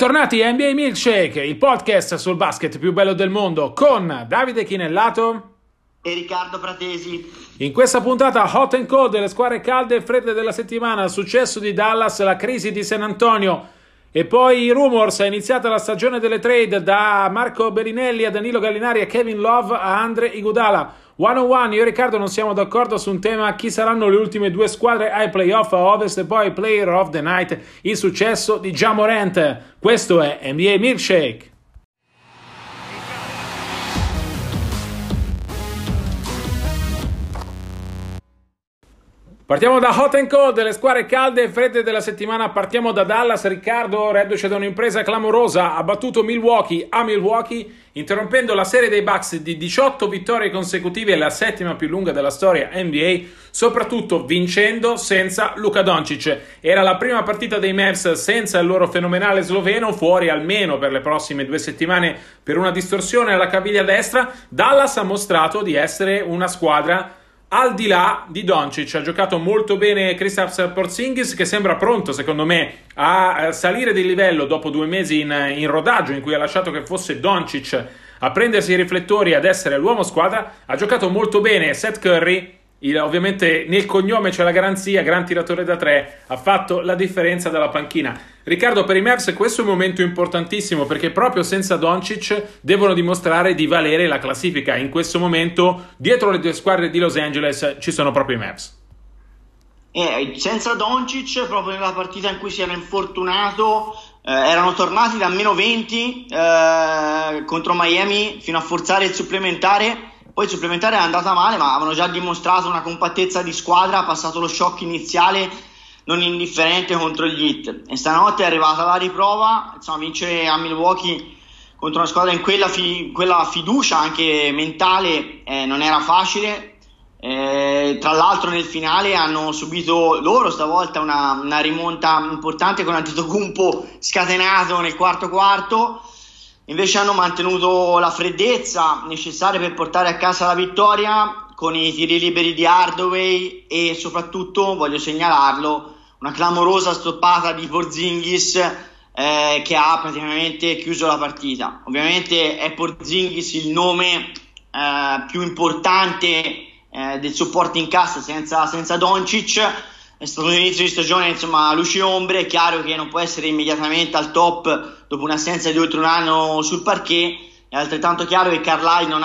Bentornati a NBA Milkshake, il podcast sul basket più bello del mondo con Davide Chinellato e Riccardo Fratesi. In questa puntata hot and cold delle squadre calde e fredde della settimana, il successo di Dallas, la crisi di San Antonio e poi i rumors, è iniziata la stagione delle trade da Marco Berinelli a Danilo Gallinari a Kevin Love a Andre Igudala. One on one, io e Riccardo non siamo d'accordo su un tema chi saranno le ultime due squadre ai playoff a Ovest e poi Player of the Night, il successo di Jamorant. Questo è NBA Milkshake. Partiamo da hot and cold, le squadre calde e fredde della settimana. Partiamo da Dallas. Riccardo, reduce da un'impresa clamorosa, ha battuto Milwaukee a Milwaukee, interrompendo la serie dei Bucks di 18 vittorie consecutive, la settima più lunga della storia NBA, soprattutto vincendo senza Luka Doncic. Era la prima partita dei Mavs senza il loro fenomenale sloveno, fuori almeno per le prossime due settimane per una distorsione alla caviglia destra. Dallas ha mostrato di essere una squadra al di là di Doncic, ha giocato molto bene Kristaps Porzingis che sembra pronto, secondo me, a salire di livello dopo due mesi in, in rodaggio in cui ha lasciato che fosse Doncic a prendersi i riflettori ad essere l'uomo squadra. Ha giocato molto bene Seth Curry il, ovviamente nel cognome c'è la garanzia, gran tiratore da tre, ha fatto la differenza dalla panchina. Riccardo, per i Mavs questo è un momento importantissimo perché proprio senza Doncic devono dimostrare di valere la classifica. In questo momento, dietro le due squadre di Los Angeles, ci sono proprio i Mavs. Eh, senza Doncic, proprio nella partita in cui si era infortunato, eh, erano tornati da meno 20 eh, contro Miami fino a forzare il supplementare poi il supplementare è andata male, ma avevano già dimostrato una compattezza di squadra, passato lo shock iniziale non indifferente contro gli Heat. E stanotte è arrivata la riprova, insomma, vincere a Milwaukee contro una squadra in quella, fi- quella fiducia anche mentale eh, non era facile. Eh, tra l'altro nel finale hanno subito loro stavolta una, una rimonta importante con Antetokounmpo scatenato nel quarto quarto Invece hanno mantenuto la freddezza necessaria per portare a casa la vittoria con i tiri liberi di Hardaway e soprattutto, voglio segnalarlo, una clamorosa stoppata di Porzingis eh, che ha praticamente chiuso la partita. Ovviamente è Porzingis il nome eh, più importante eh, del supporting cast senza, senza Doncic è stato un inizio di stagione insomma luci ombre. È chiaro che non può essere immediatamente al top dopo un'assenza di oltre un anno sul parquet. È altrettanto chiaro che Carlisle non,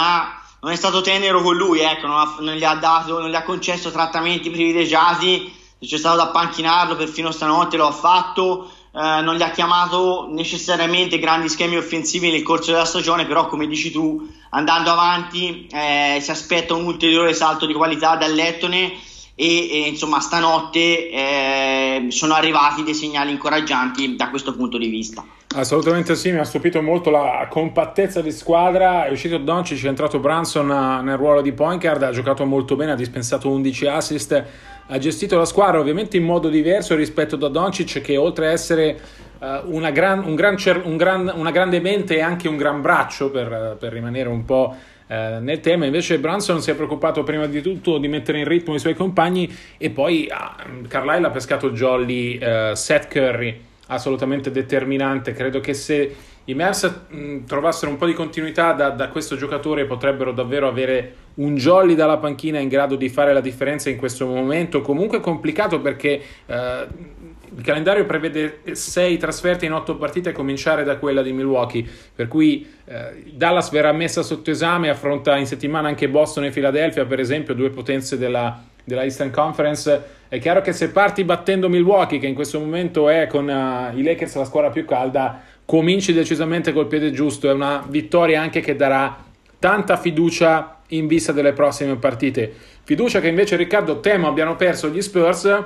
non è stato tenero con lui ecco, non, ha, non, gli ha dato, non gli ha concesso trattamenti privilegiati. C'è stato da panchinarlo perfino stanotte lo ha fatto. Eh, non gli ha chiamato necessariamente grandi schemi offensivi nel corso della stagione però come dici tu andando avanti eh, si aspetta un ulteriore salto di qualità dall'Ettone e, e insomma stanotte eh, sono arrivati dei segnali incoraggianti da questo punto di vista. Assolutamente sì, mi ha stupito molto la compattezza di squadra, è uscito Doncic, è entrato Branson eh, nel ruolo di point guard, ha giocato molto bene, ha dispensato 11 assist, ha gestito la squadra ovviamente in modo diverso rispetto da Doncic che oltre a essere uh, una, gran, un gran un gran, una grande mente e anche un gran braccio per, per rimanere un po' Eh, nel tema. Invece Branson si è preoccupato prima di tutto di mettere in ritmo i suoi compagni e poi ah, Carlisle ha pescato jolly uh, Seth Curry, assolutamente determinante. Credo che se i Mavs trovassero un po' di continuità da, da, questo giocatore potrebbero davvero avere un jolly dalla panchina in grado di fare la differenza in questo momento. Comunque complicato perché... Uh, il calendario prevede 6 trasferte in 8 partite a cominciare da quella di Milwaukee, per cui eh, Dallas verrà messa sotto esame, affronta in settimana anche Boston e Philadelphia, per esempio, due potenze della, della Eastern Conference. È chiaro che se parti battendo Milwaukee, che in questo momento è con uh, i Lakers la squadra più calda, cominci decisamente col piede giusto. È una vittoria anche che darà tanta fiducia in vista delle prossime partite. Fiducia che invece Riccardo temo abbiano perso gli Spurs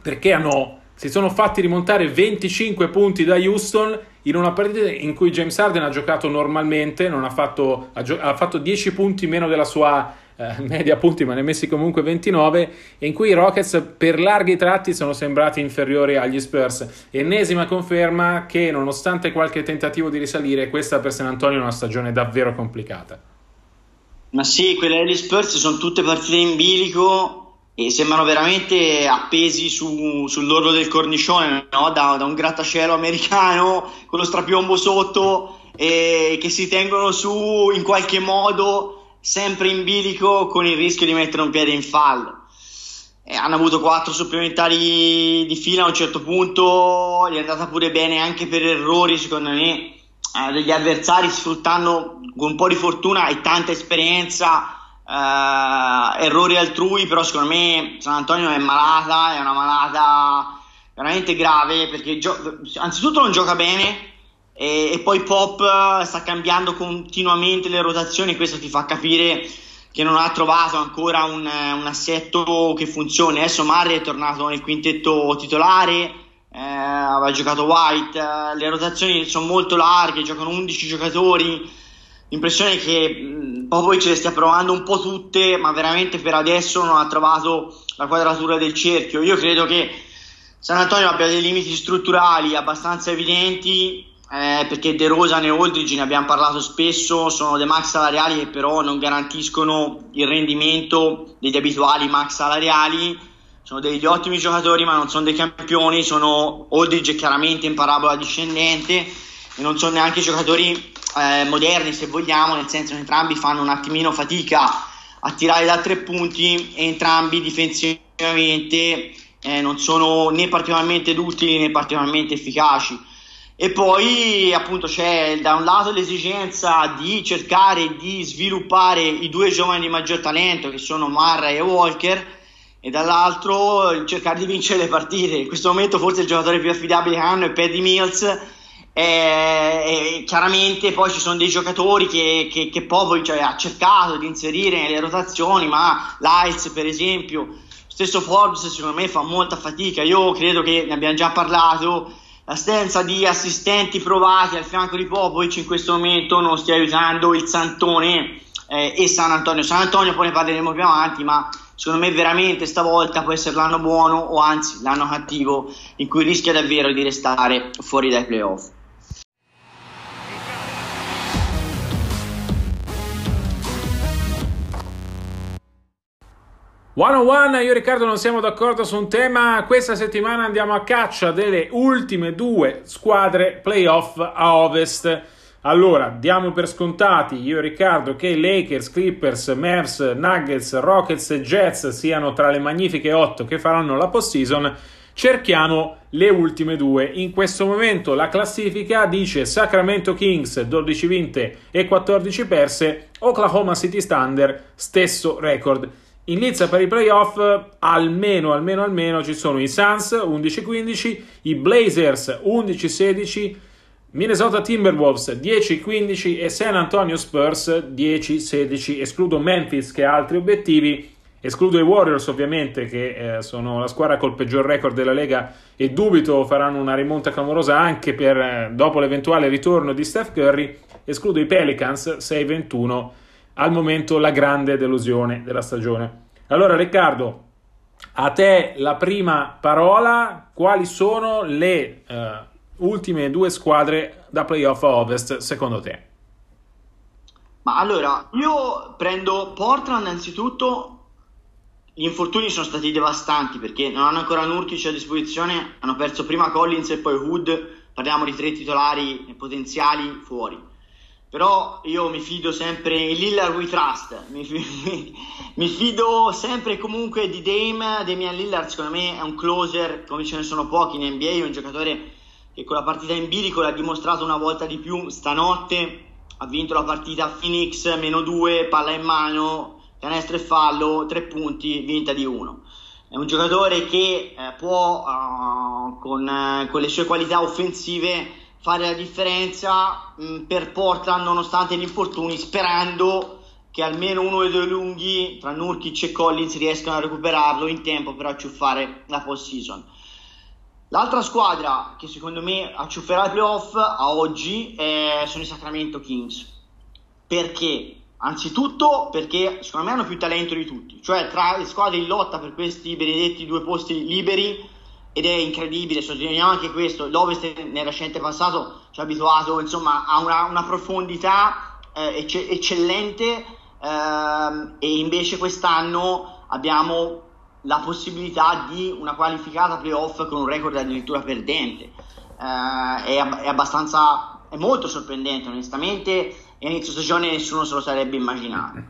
perché hanno si sono fatti rimontare 25 punti da Houston in una partita in cui James Harden ha giocato normalmente, ha fatto, ha, gio- ha, fatto, 10 punti meno della sua eh, media punti, ma ne ha messi comunque 29, e in cui i Rockets per larghi tratti sono sembrati inferiori agli Spurs. Ennesima conferma che nonostante qualche tentativo di risalire, questa per San Antonio è una stagione davvero complicata. Ma sì, quelle degli Spurs sono tutte partite in bilico e sembrano veramente appesi su, sull'orlo del cornicione no? da, da, un grattacielo americano con lo strapiombo sotto e che si tengono su in qualche modo sempre in bilico con il rischio di mettere un piede in fallo. E hanno avuto quattro supplementari di fila a un certo punto, gli è andata pure bene anche per errori secondo me eh, degli avversari sfruttando con un po' di fortuna e tanta esperienza eh, errori altrui, però secondo me San Antonio è malata, è una malata veramente grave perché gio- anzitutto non gioca bene e, e, poi Pop sta cambiando continuamente le rotazioni, questo ti fa capire che non ha trovato ancora un, un assetto che funzioni. Adesso Murray è tornato nel quintetto titolare, eh, aveva giocato White, eh, le rotazioni sono molto larghe, giocano 11 giocatori l'impressione è che Popovic le stia provando un po' tutte, ma veramente per adesso non ha trovato la quadratura del cerchio. Io credo che San Antonio abbia dei limiti strutturali abbastanza evidenti, eh, perché De Rosa e Oldridge ne abbiamo parlato spesso, sono dei max salariali che però non garantiscono il rendimento degli abituali max salariali. Sono degli ottimi giocatori, ma non sono dei campioni. Sono Oldridge chiaramente in parabola discendente e non sono neanche giocatori eh, moderni se vogliamo, nel senso che entrambi fanno un attimino fatica a tirare da tre punti e entrambi difensivamente eh, non sono né particolarmente utili né particolarmente efficaci. E poi appunto c'è da un lato l'esigenza di cercare di sviluppare i due giovani di maggior talento che sono Marra e Walker e dall'altro cercare di vincere le partite. In questo momento forse il giocatore più affidabile che hanno è Paddy Mills e, e chiaramente poi ci sono dei giocatori che, che, che Popoli cioè, ha cercato di inserire nelle rotazioni, ma l'Ails per esempio, stesso Forbes secondo me fa molta fatica, io credo che ne abbiamo già parlato, l'assenza di assistenti provati al fianco di Popovic in questo momento non stia aiutando il Santone eh, e San Antonio. San Antonio poi ne parleremo più avanti, ma secondo me veramente stavolta può essere l'anno buono o anzi l'anno cattivo in cui rischia davvero di restare fuori dai playoff. One on one, io e Riccardo non siamo d'accordo su un tema. Questa settimana andiamo a caccia delle ultime due squadre playoff a ovest. Allora, diamo per scontati io e Riccardo che Lakers, Clippers, Mavs, Nuggets, Rockets e Jets siano tra le magnifiche otto che faranno la postseason. Cerchiamo le ultime due. In questo momento la classifica dice Sacramento Kings 12 vinte e 14 perse, Oklahoma City Thunder stesso record. In lizza per i playoff almeno, almeno, almeno ci sono i Suns 11-15, i Blazers 11-16, Minnesota Timberwolves 10-15 e San Antonio Spurs 10-16. Escludo Memphis che ha altri obiettivi, escludo i Warriors ovviamente che eh, sono la squadra col peggior record della Lega e dubito faranno una rimonta clamorosa anche per, eh, dopo l'eventuale ritorno di Steph Curry. Escludo i Pelicans 6-21 al momento la grande delusione della stagione. Allora Riccardo, a te la prima parola, quali sono le uh, ultime due squadre da playoff a ovest secondo te? Ma allora, io prendo Portland innanzitutto, gli infortuni sono stati devastanti perché non hanno ancora Nurkic a disposizione, hanno perso prima Collins e poi Hood, parliamo di tre titolari potenziali fuori però io mi fido sempre in Lillard we trust. Mi, fi- mi fido sempre comunque di Dame Damian Lillard secondo me è un closer. Come ce ne sono pochi in NBA è un giocatore che con la partita in bilico l'ha dimostrato una volta di più stanotte. Ha vinto la partita a Phoenix meno 2 palla in mano canestro e fallo 3 punti vinta di 1 è un giocatore che eh, può uh, con, uh, con le sue qualità offensive fare la differenza mh, mm, per Portland nonostante gli infortuni, sperando che almeno uno dei due lunghi tra Nurkic e Collins riescano a recuperarlo in tempo per acciuffare la post season. L'altra squadra che secondo me acciufferà i playoff a oggi è, sono i Sacramento Kings. Perché? Anzitutto perché secondo me hanno più talento di tutti, cioè tra le squadre in lotta per questi benedetti due posti liberi ed è incredibile, sottolineiamo anche questo, l'Ovest nel recente passato ci ha abituato insomma, a una, una profondità eh, ecce- eccellente eh, e invece quest'anno abbiamo la possibilità di una qualificata playoff con un record addirittura perdente. Uh, è, è, abbastanza, è molto sorprendente, onestamente. Inizio stagione nessuno se lo sarebbe immaginato.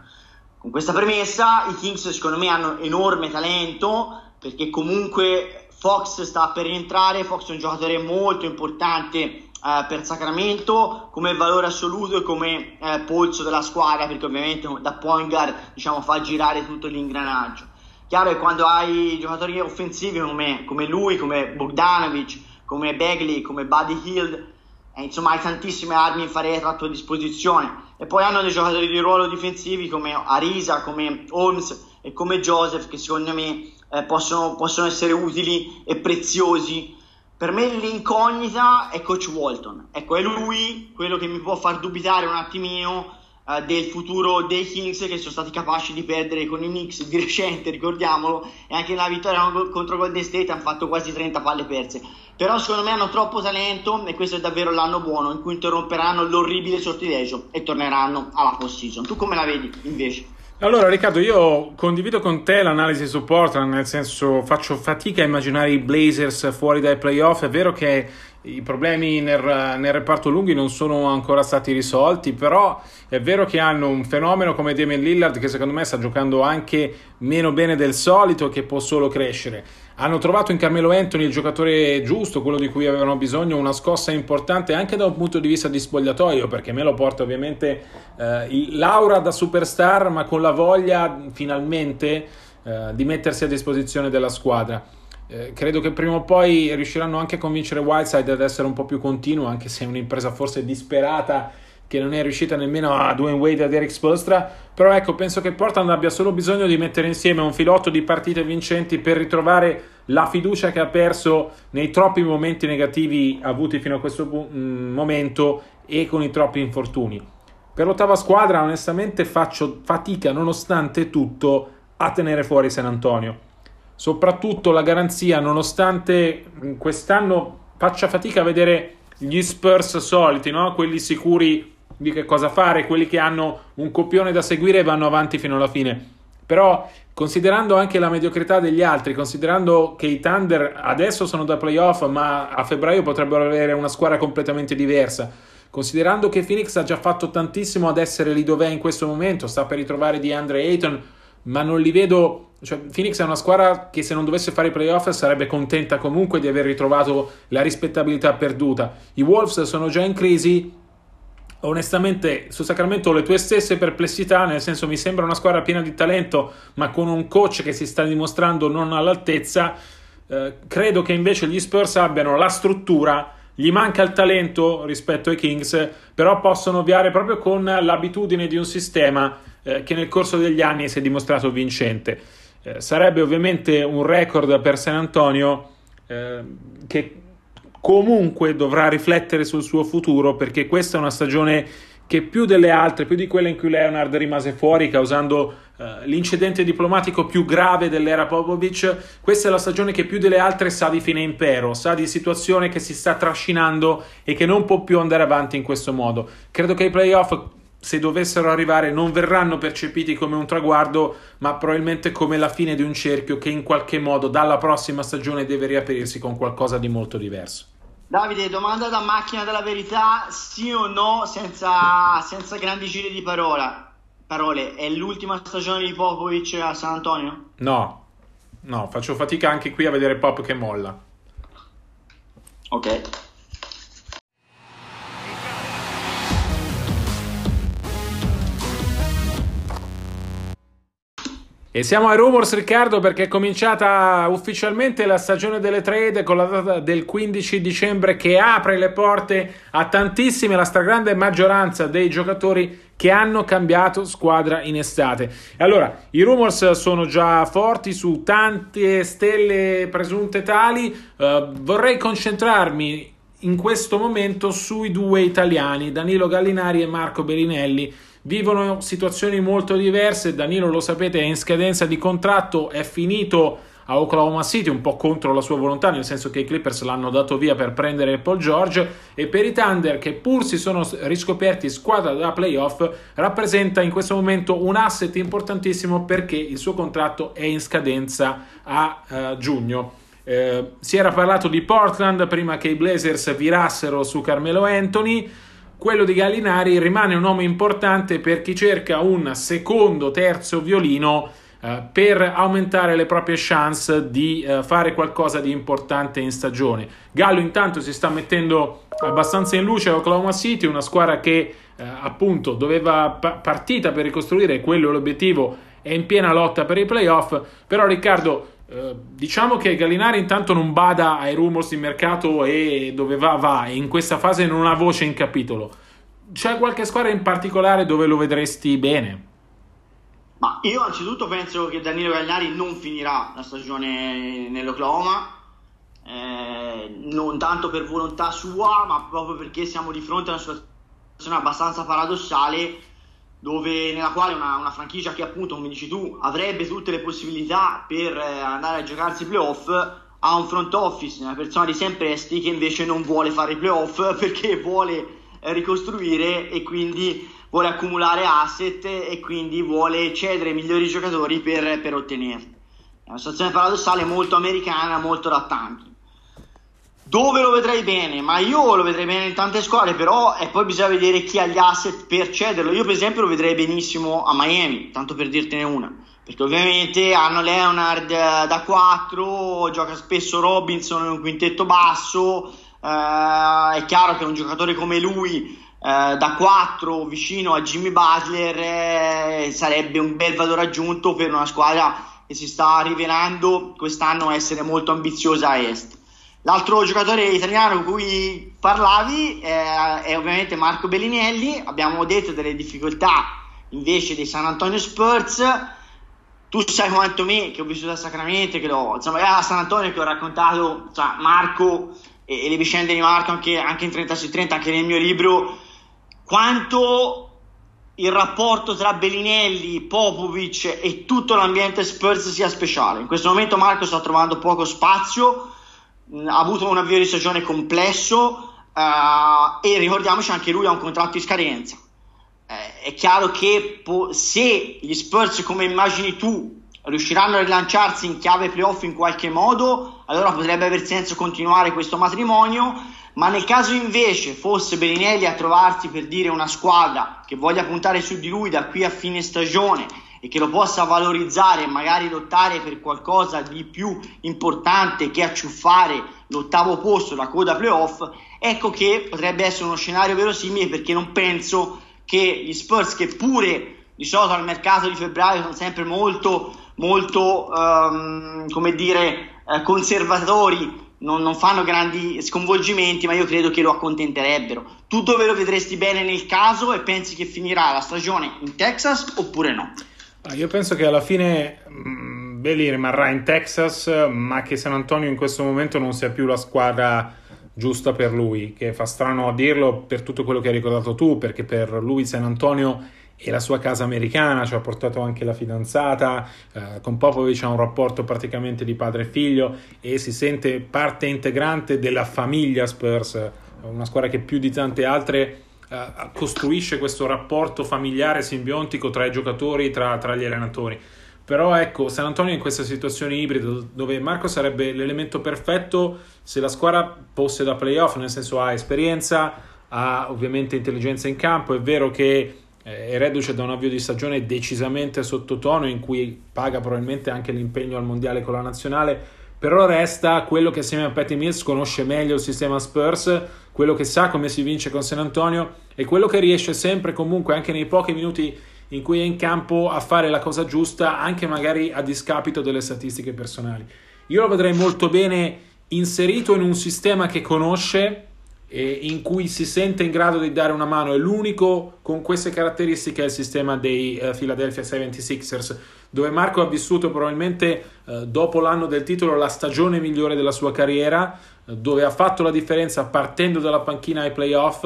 Con questa premessa, i Kings secondo me hanno enorme talento perché comunque Fox sta per rientrare. Fox è un giocatore molto importante Uh, per Sacramento come valore assoluto e come uh, polso della squadra perché ovviamente da point guard diciamo, fa girare tutto l'ingranaggio Chiaro che quando hai giocatori offensivi come, come lui, come Bogdanovic, come Bagley, come Buddy Hield, eh, insomma hai tantissime armi in faretra a tua disposizione. E poi hanno dei giocatori di ruolo difensivi come Arisa, come Holmes e come Joseph che secondo me eh, possono, possono essere utili e preziosi per me l'incognita è Coach Walton. Ecco, è lui quello che mi può far dubitare un attimino uh, del futuro dei Kings che sono stati capaci di perdere con i Knicks di recente, ricordiamolo, e anche nella vittoria contro Golden State hanno fatto quasi 30 palle perse. Però secondo me hanno troppo talento e questo è davvero l'anno buono in cui interromperanno l'orribile sortilegio e torneranno alla post season. Tu come la vedi invece? Allora Riccardo, io condivido con te l'analisi su Portland, nel senso faccio fatica a immaginare i Blazers fuori dai playoff, è vero che i problemi nel, nel, reparto lunghi non sono ancora stati risolti, però è vero che hanno un fenomeno come Damien Lillard che secondo me sta giocando anche meno bene del solito e che può solo crescere. Hanno trovato in Carmelo Anthony il giocatore giusto, quello di cui avevano bisogno, una scossa importante anche da un punto di vista di spogliatoio, perché me lo porta ovviamente eh, l'aura da superstar, ma con la voglia finalmente eh, di mettersi a disposizione della squadra. Eh, credo che prima o poi riusciranno anche a convincere Whiteside ad essere un po' più continuo, anche se è un'impresa forse disperata che non è riuscita nemmeno a Dwayne Wade ed Eric Spolstra. Però ecco, penso che Portland abbia solo bisogno di mettere insieme un filotto di partite vincenti per ritrovare la fiducia che ha perso nei troppi momenti negativi avuti fino a questo mm, momento e con i troppi infortuni. Per l'ottava squadra, onestamente, faccio fatica, nonostante tutto, a tenere fuori San Antonio soprattutto la garanzia, nonostante quest'anno faccia fatica a vedere gli Spurs soliti, no? quelli sicuri di che cosa fare, quelli che hanno un copione da seguire e vanno avanti fino alla fine. Però, considerando anche la mediocrità degli altri, considerando che i Thunder adesso sono da playoff, ma a febbraio potrebbero avere una squadra completamente diversa, considerando che Phoenix ha già fatto tantissimo ad essere lì dove è in questo momento, sta per ritrovare di Andre Ayton, ma non li vedo cioè, Phoenix è una squadra che se non dovesse fare i playoff sarebbe contenta comunque di aver ritrovato la rispettabilità perduta. I Wolves sono già in crisi. Onestamente, su Sacramento ho le tue stesse perplessità, nel senso mi sembra una squadra piena di talento, ma con un coach che si sta dimostrando non all'altezza. Eh, credo che invece gli Spurs abbiano la struttura, gli manca il talento rispetto ai Kings, però possono ovviare proprio con l'abitudine di un sistema eh, che nel corso degli anni si è dimostrato vincente. Eh, sarebbe ovviamente un record per San Antonio eh, che comunque dovrà riflettere sul suo futuro perché questa è una stagione che più delle altre, più di quelle in cui Leonard rimase fuori causando eh, l'incidente diplomatico più grave dell'era Popovic, questa è la stagione che più delle altre sa di fine impero, sa di situazione che si sta trascinando e che non può più andare avanti in questo modo. Credo che i playoff se dovessero arrivare non verranno percepiti come un traguardo, ma probabilmente come la fine di un cerchio che in qualche modo dalla prossima stagione deve riaprirsi con qualcosa di molto diverso. Davide, domanda da macchina della verità, sì o no, senza, senza grandi giri di parola. parole. È l'ultima stagione di Popovic a San Antonio? No, no, faccio fatica anche qui a vedere Pop che molla. Ok. E siamo ai rumors, Riccardo, perché è cominciata ufficialmente la stagione delle trade con la data del 15 dicembre che apre le porte a tantissime, la stragrande maggioranza dei giocatori che hanno cambiato squadra in estate. Allora, i rumors sono già forti su tante stelle presunte tali. Uh, vorrei concentrarmi in questo momento sui due italiani, Danilo Gallinari e Marco Bellinelli vivono situazioni molto diverse. Danilo, lo sapete, è in scadenza di contratto, è finito a Oklahoma City, un po' contro la sua volontà, nel senso che i Clippers l'hanno dato via per prendere Paul George, e per i Thunder, che pur si sono riscoperti squadra da playoff, rappresenta in questo momento un asset importantissimo perché il suo contratto è in scadenza a uh, giugno. Eh, si era parlato di Portland prima che i Blazers virassero su Carmelo Anthony. Quello di Gallinari rimane un nome importante per chi cerca un secondo, terzo violino eh, per aumentare le proprie chance di eh, fare qualcosa di importante in stagione. Gallo intanto si sta mettendo abbastanza in luce a Oklahoma City, una squadra che eh, appunto doveva pa- partita per ricostruire, quello l'obiettivo, è in piena lotta per i playoff, però Riccardo eh, diciamo che Gallinari intanto non bada ai rumors di mercato e dove va va e in questa fase non ha voce in capitolo. C'è qualche squadra in particolare dove lo vedresti bene? Ma io anzitutto penso che Danilo Gallinari non finirà la stagione nell'Oklahoma, eh, non tanto per volontà sua, ma proprio perché siamo di fronte a una situazione abbastanza paradossale dove, nella quale una, una, franchigia che appunto, come dici tu, avrebbe tutte le possibilità per eh, andare a giocarsi i playoff, ha un front office, una persona di Sam Presti che invece non vuole fare i playoff perché vuole eh, ricostruire e quindi vuole accumulare asset e quindi vuole cedere i migliori giocatori per, per ottenerli. È una situazione paradossale molto americana, molto da tanti. Dove lo vedrei bene? Ma io lo vedrei bene in tante squadre, però e poi bisogna vedere chi ha gli asset per cederlo. Io per esempio lo vedrei benissimo a Miami, tanto per dirtene una, perché ovviamente hanno Leonard eh, da 4, gioca spesso Robinson in un quintetto basso, eh, è chiaro che un giocatore come lui eh, da 4 vicino a Jimmy Butler eh, sarebbe un bel valore aggiunto per una squadra che si sta rivelando quest'anno essere molto ambiziosa a est. L'altro giocatore italiano con cui parlavi è, è ovviamente Marco Bellinelli, abbiamo detto delle difficoltà invece dei San Antonio Spurs, tu sai quanto me che ho vissuto a Sacramento, che l'ho, insomma, a San Antonio che ho raccontato cioè, Marco e, e, le vicende di Marco anche, anche in 30 su 30, anche nel mio libro, quanto il rapporto tra Bellinelli, Popovic e tutto l'ambiente Spurs sia speciale. In questo momento Marco sta trovando poco spazio ha avuto un avvio di stagione complesso uh, e ricordiamoci anche lui ha un contratto in scadenza. Eh, è chiaro che po- se gli Spurs, come immagini tu, riusciranno a rilanciarsi in chiave playoff in qualche modo, allora potrebbe aver senso continuare questo matrimonio. Ma nel caso invece fosse Bellinelli a trovarsi per dire una squadra che voglia puntare su di lui da qui a fine stagione e che lo possa valorizzare e magari lottare per qualcosa di più importante che acciuffare l'ottavo posto, la coda playoff, ecco che potrebbe essere uno scenario verosimile perché non penso che gli Spurs che pure di solito al mercato di febbraio sono sempre molto molto um, come dire eh, conservatori non, non, fanno grandi sconvolgimenti ma io credo che lo accontenterebbero tu dove lo vedresti bene nel caso e pensi che finirà la stagione in Texas oppure no? Ah, io penso che alla fine mh, Bailey rimarrà in Texas, ma che San Antonio in questo momento non sia più la squadra giusta per lui, che fa strano a dirlo per tutto quello che hai ricordato tu, perché per lui San Antonio è la sua casa americana, ci ha portato anche la fidanzata, eh, con Popovic ha un rapporto praticamente di padre e figlio e si sente parte integrante della famiglia Spurs, una squadra che più di tante altre uh, costruisce questo rapporto familiare simbiontico tra i giocatori, tra, tra gli allenatori. Però ecco, San Antonio in questa situazione ibrida dove Marco sarebbe l'elemento perfetto se la squadra fosse da playoff, nel senso ha esperienza, ha ovviamente intelligenza in campo, è vero che eh, è reduce da un avvio di stagione decisamente sottotono in cui paga probabilmente anche l'impegno al mondiale con la nazionale, però resta quello che assieme a Patty Mills conosce meglio il sistema Spurs, quello che sa come si vince con San Antonio e quello che riesce sempre comunque anche nei pochi minuti in cui è in campo a fare la cosa giusta, anche magari a discapito delle statistiche personali. Io lo vedrei molto bene inserito in un sistema che conosce in cui si sente in grado di dare una mano. È l'unico con queste caratteristiche è il sistema dei uh, Philadelphia 76ers dove Marco ha vissuto probabilmente eh, dopo l'anno del titolo la stagione migliore della sua carriera, eh, dove ha fatto la differenza partendo dalla panchina ai playoff.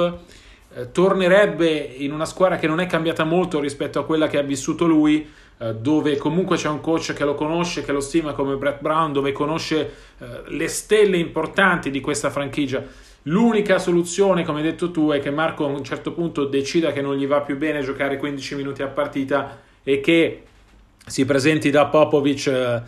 Eh, tornerebbe in una squadra che non è cambiata molto rispetto a quella che ha vissuto lui, eh, dove comunque c'è un coach che lo conosce, che lo stima come Brett Brown, dove conosce eh, le stelle importanti di questa franchigia. L'unica soluzione, come hai detto tu, è che Marco a un certo punto decida che non gli va più bene giocare 15 minuti a partita e che si presenti da Popovic eh,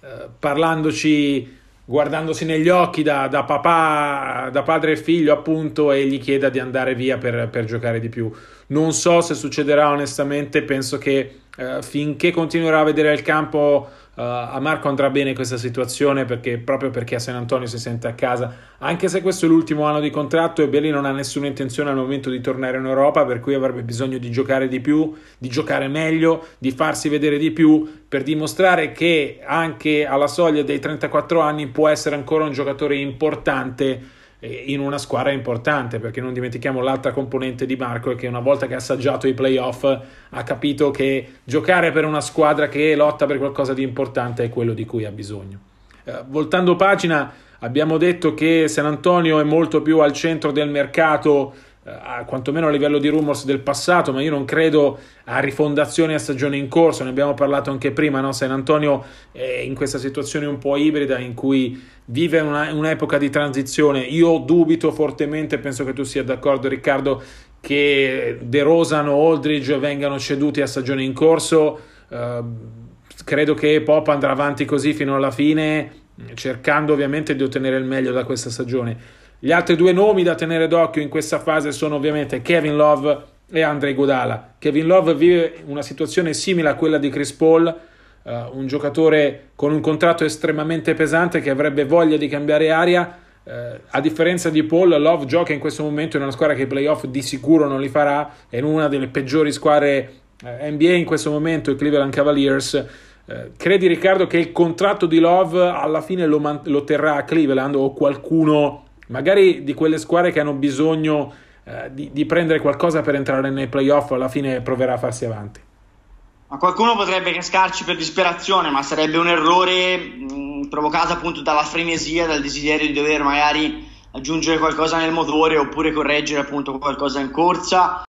eh, parlandoci, guardandosi negli occhi da, da, papà, da padre e figlio appunto e gli chieda di andare via per, per giocare di più. Non so se succederà onestamente, penso che eh, finché continuerà a vedere il campo Uh, a Marco andrà bene questa situazione perché, proprio perché a San Antonio si sente a casa, anche se questo è l'ultimo anno di contratto e Belli non ha nessuna intenzione al momento di tornare in Europa, per cui avrebbe bisogno di giocare di più, di giocare meglio, di farsi vedere di più, per dimostrare che anche alla soglia dei 34 anni può essere ancora un giocatore importante in una squadra importante, perché non dimentichiamo l'altra componente di Marco che una volta che ha assaggiato i playoff ha capito che giocare per una squadra che lotta per qualcosa di importante è quello di cui ha bisogno. Eh, voltando pagina, abbiamo detto che San Antonio è molto più al centro del mercato eh, quantomeno a livello di rumors del passato, ma io non credo a rifondazione a stagione in corso, ne abbiamo parlato anche prima, no? San Antonio è in questa situazione un po' ibrida in cui vive una, un'epoca di transizione, io dubito fortemente, penso che tu sia d'accordo Riccardo, che De Rosan o Aldridge vengano ceduti a stagione in corso, uh, credo che Pop andrà avanti così fino alla fine, cercando ovviamente di ottenere il meglio da questa stagione. Gli altri due nomi da tenere d'occhio in questa fase sono ovviamente Kevin Love e Andrei Godala. Kevin Love vive una situazione simile a quella di Chris Paul, uh, un giocatore con un contratto estremamente pesante che avrebbe voglia di cambiare aria. Uh, a differenza di Paul, Love gioca in questo momento in una squadra che i playoff di sicuro non li farà, è in una delle peggiori squadre eh, NBA in questo momento, i Cleveland Cavaliers. credi Riccardo che il contratto di Love alla fine lo, man- lo terrà a Cleveland o qualcuno magari di quelle squadre che hanno bisogno eh, di, di, prendere qualcosa per entrare nei playoff, alla fine proverà a farsi avanti. Ma qualcuno potrebbe cascarci per disperazione, ma sarebbe un errore mh, provocato appunto dalla frenesia, dal desiderio di dover magari aggiungere qualcosa nel motore oppure correggere appunto qualcosa in corsa.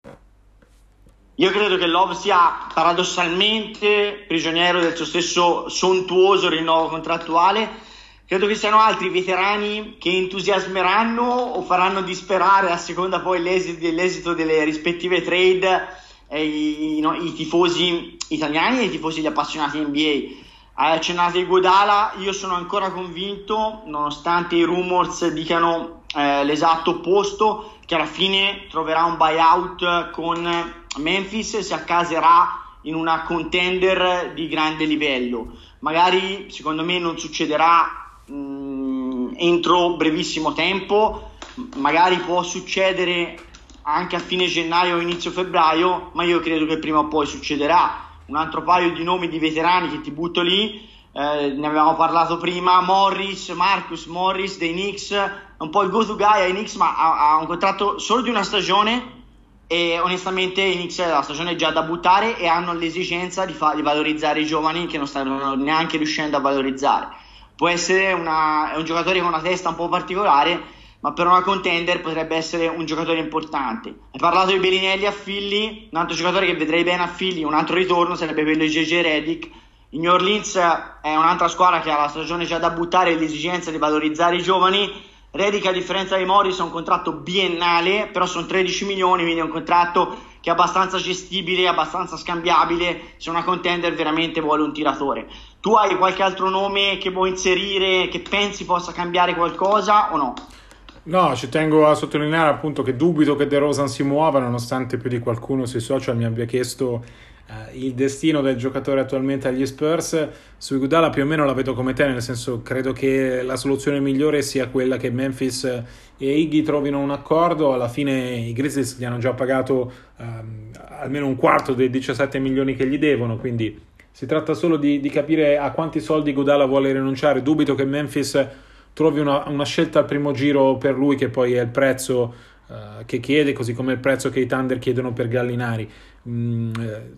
Io credo che Love sia paradossalmente prigioniero del suo stesso sontuoso rinnovo contrattuale Credo che siano altri veterani che entusiasmeranno o faranno disperare a seconda poi l'esito, l'esito delle rispettive trade i, no, i, tifosi italiani e i tifosi gli appassionati NBA. Hai accennato Godala, io sono ancora convinto, nonostante i rumors dicano eh, l'esatto opposto, che alla fine troverà un buyout con Memphis e si accaserà in una contender di grande livello. Magari, secondo me, non succederà mh, mm, entro brevissimo tempo, magari può succedere anche a fine gennaio o inizio febbraio, ma io credo che prima o poi succederà. Un altro paio di nomi di veterani che ti butto lì, eh, ne avevamo parlato prima, Morris, Marcus Morris dei Knicks, un po' il go-to guy ai Knicks, ma ha, ha un contratto solo di una stagione e onestamente i Knicks la stagione è già da buttare e hanno l'esigenza di, fa- di valorizzare i giovani che non stanno neanche riuscendo a valorizzare può essere una, un giocatore con una testa un po' particolare, ma per una contender potrebbe essere un giocatore importante. Hai parlato di Bellinelli a Philly, un altro giocatore che vedrei bene a Philly, un altro ritorno sarebbe quello di JJ Redick. Il New Orleans è un'altra squadra che ha la stagione già da buttare e l'esigenza di valorizzare i giovani. Redick a differenza di Morris ha un contratto biennale, però sono 13 milioni, quindi è un contratto che è abbastanza gestibile, abbastanza scambiabile se una contender veramente vuole un tiratore. Tu hai qualche altro nome che vuoi inserire, che pensi possa cambiare qualcosa o no? No, ci tengo a sottolineare appunto che dubito che De Rosan si muova, nonostante più di qualcuno sui social mi abbia chiesto eh, il destino del giocatore attualmente agli Spurs. Su Iguodala più o meno la vedo come te, nel senso credo che la soluzione migliore sia quella che Memphis e Iggy trovino un accordo. Alla fine i Grizzlies gli hanno già pagato ehm, almeno un quarto dei 17 milioni che gli devono, quindi si tratta solo di, di capire a quanti soldi Godala vuole rinunciare. Dubito che Memphis trovi una, una, scelta al primo giro per lui, che poi è il prezzo uh, che chiede, così come il prezzo che i Thunder chiedono per Gallinari. Mm, eh,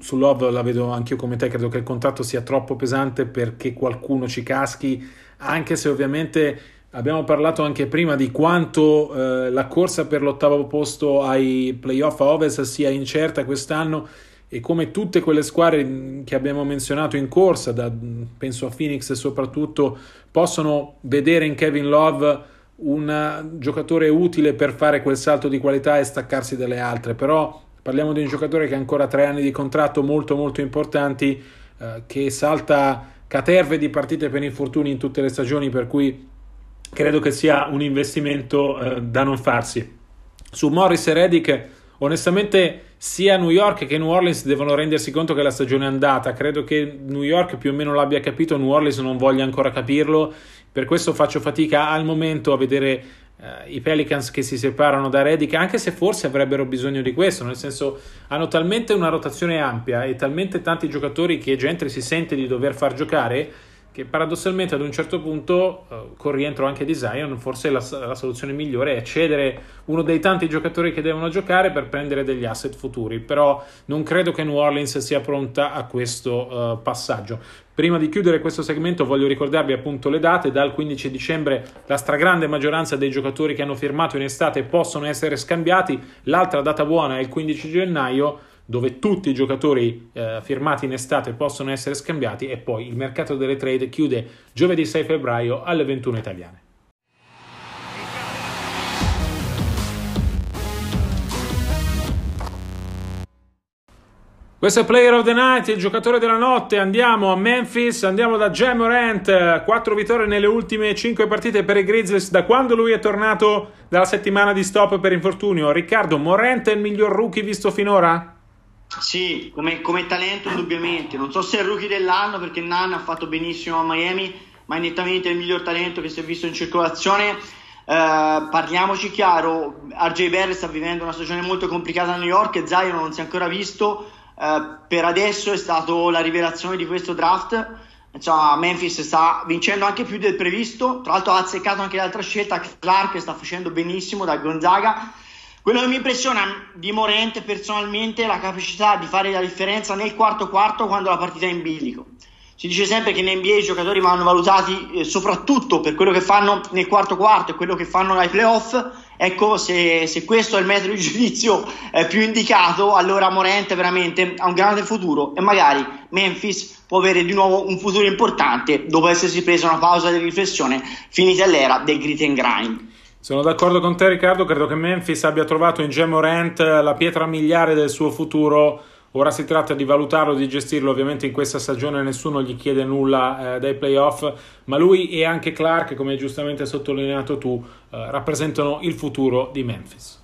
su Love la vedo anch'io come te, credo che il contratto sia troppo pesante perché qualcuno ci caschi, anche se ovviamente abbiamo parlato anche prima di quanto eh, la corsa per l'ottavo posto ai playoff a Ovest sia incerta quest'anno e come tutte quelle squadre che abbiamo menzionato in corsa, da, penso a Phoenix soprattutto, possono vedere in Kevin Love un giocatore utile per fare quel salto di qualità e staccarsi dalle altre, però parliamo di un giocatore che ha ancora tre anni di contratto molto molto importanti, eh, che salta caterve di partite per infortuni in tutte le stagioni, per cui credo che sia un investimento eh, da non farsi. Su Morris e Redick, onestamente sia New York che New Orleans devono rendersi conto che la stagione è andata. Credo che New York più o meno l'abbia capito, New Orleans non voglia ancora capirlo. Per questo faccio fatica al momento a vedere Uh, i Pelicans che si separano da Redick, anche se forse avrebbero bisogno di questo, nel senso hanno talmente una rotazione ampia e talmente tanti giocatori che Gentry si sente di dover far giocare che paradossalmente ad un certo punto, uh, con rientro anche di Zion, forse la, la, soluzione migliore è cedere uno dei tanti giocatori che devono giocare per prendere degli asset futuri, però non credo che New Orleans sia pronta a questo uh, passaggio. Prima di chiudere questo segmento voglio ricordarvi appunto le date, dal 15 dicembre la stragrande maggioranza dei giocatori che hanno firmato in estate possono essere scambiati, l'altra data buona è il 15 gennaio, dove tutti i giocatori eh, firmati in estate possono essere scambiati e poi il mercato delle trade chiude giovedì 6 febbraio alle 21 italiane. Questo è Player of the Night, il giocatore della notte. Andiamo a Memphis, andiamo da Jamorant. Quattro vittorie nelle ultime cinque partite per i Grizzlies da quando lui è tornato dalla settimana di stop per infortunio. Riccardo, Morant è il miglior rookie visto finora? Sì, come, come, talento indubbiamente. Non so se è il rookie dell'anno perché Nan ha fatto benissimo a Miami, ma è nettamente il miglior talento che si è visto in circolazione. Uh, parliamoci chiaro, RJ Barrett sta vivendo una stagione molto complicata a New York e Zion non si è ancora visto. Uh, per adesso è stato la rivelazione di questo draft. Insomma, Memphis sta vincendo anche più del previsto. Tra l'altro ha azzeccato anche l'altra scelta. Clark sta facendo benissimo da Gonzaga quello che mi impressiona di Morente personalmente è la capacità di fare la differenza nel quarto quarto quando la partita è in bilico. Si dice sempre che in NBA i giocatori vanno valutati eh, soprattutto per quello che fanno nel quarto quarto e quello che fanno ai playoff. Ecco, se, se questo è il metodo di giudizio eh, più indicato, allora Morente veramente ha un grande futuro e magari Memphis può avere di nuovo un futuro importante dopo essersi presa una pausa di riflessione finita l'era del grit and grind. Sono d'accordo con te Riccardo, credo che Memphis abbia trovato in Gemorant la pietra miliare del suo futuro. Ora si tratta di valutarlo, di gestirlo. Ovviamente in questa stagione nessuno gli chiede nulla eh, dai playoff, ma lui e anche Clark, come giustamente sottolineato tu, eh, rappresentano il futuro di Memphis.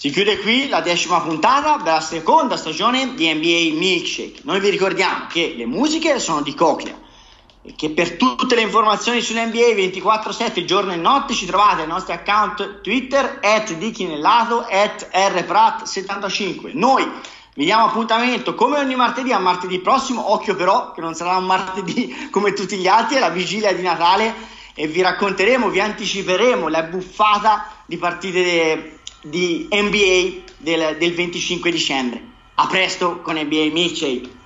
Si chiude qui la decima puntata della seconda stagione di NBA Milkshake. Noi vi ricordiamo che le musiche sono di Coclea e che per tutte le informazioni sull'NBA 24-7 giorno e notte ci trovate ai nostri account Twitter at Dichinellato at rprat75. Noi vi diamo appuntamento come ogni martedì a martedì prossimo, occhio però che non sarà un martedì come tutti gli altri, è la vigilia di Natale e vi racconteremo, vi anticiperemo la buffata di partite di NBA del, del 25 dicembre. A presto con NBA Milkshake.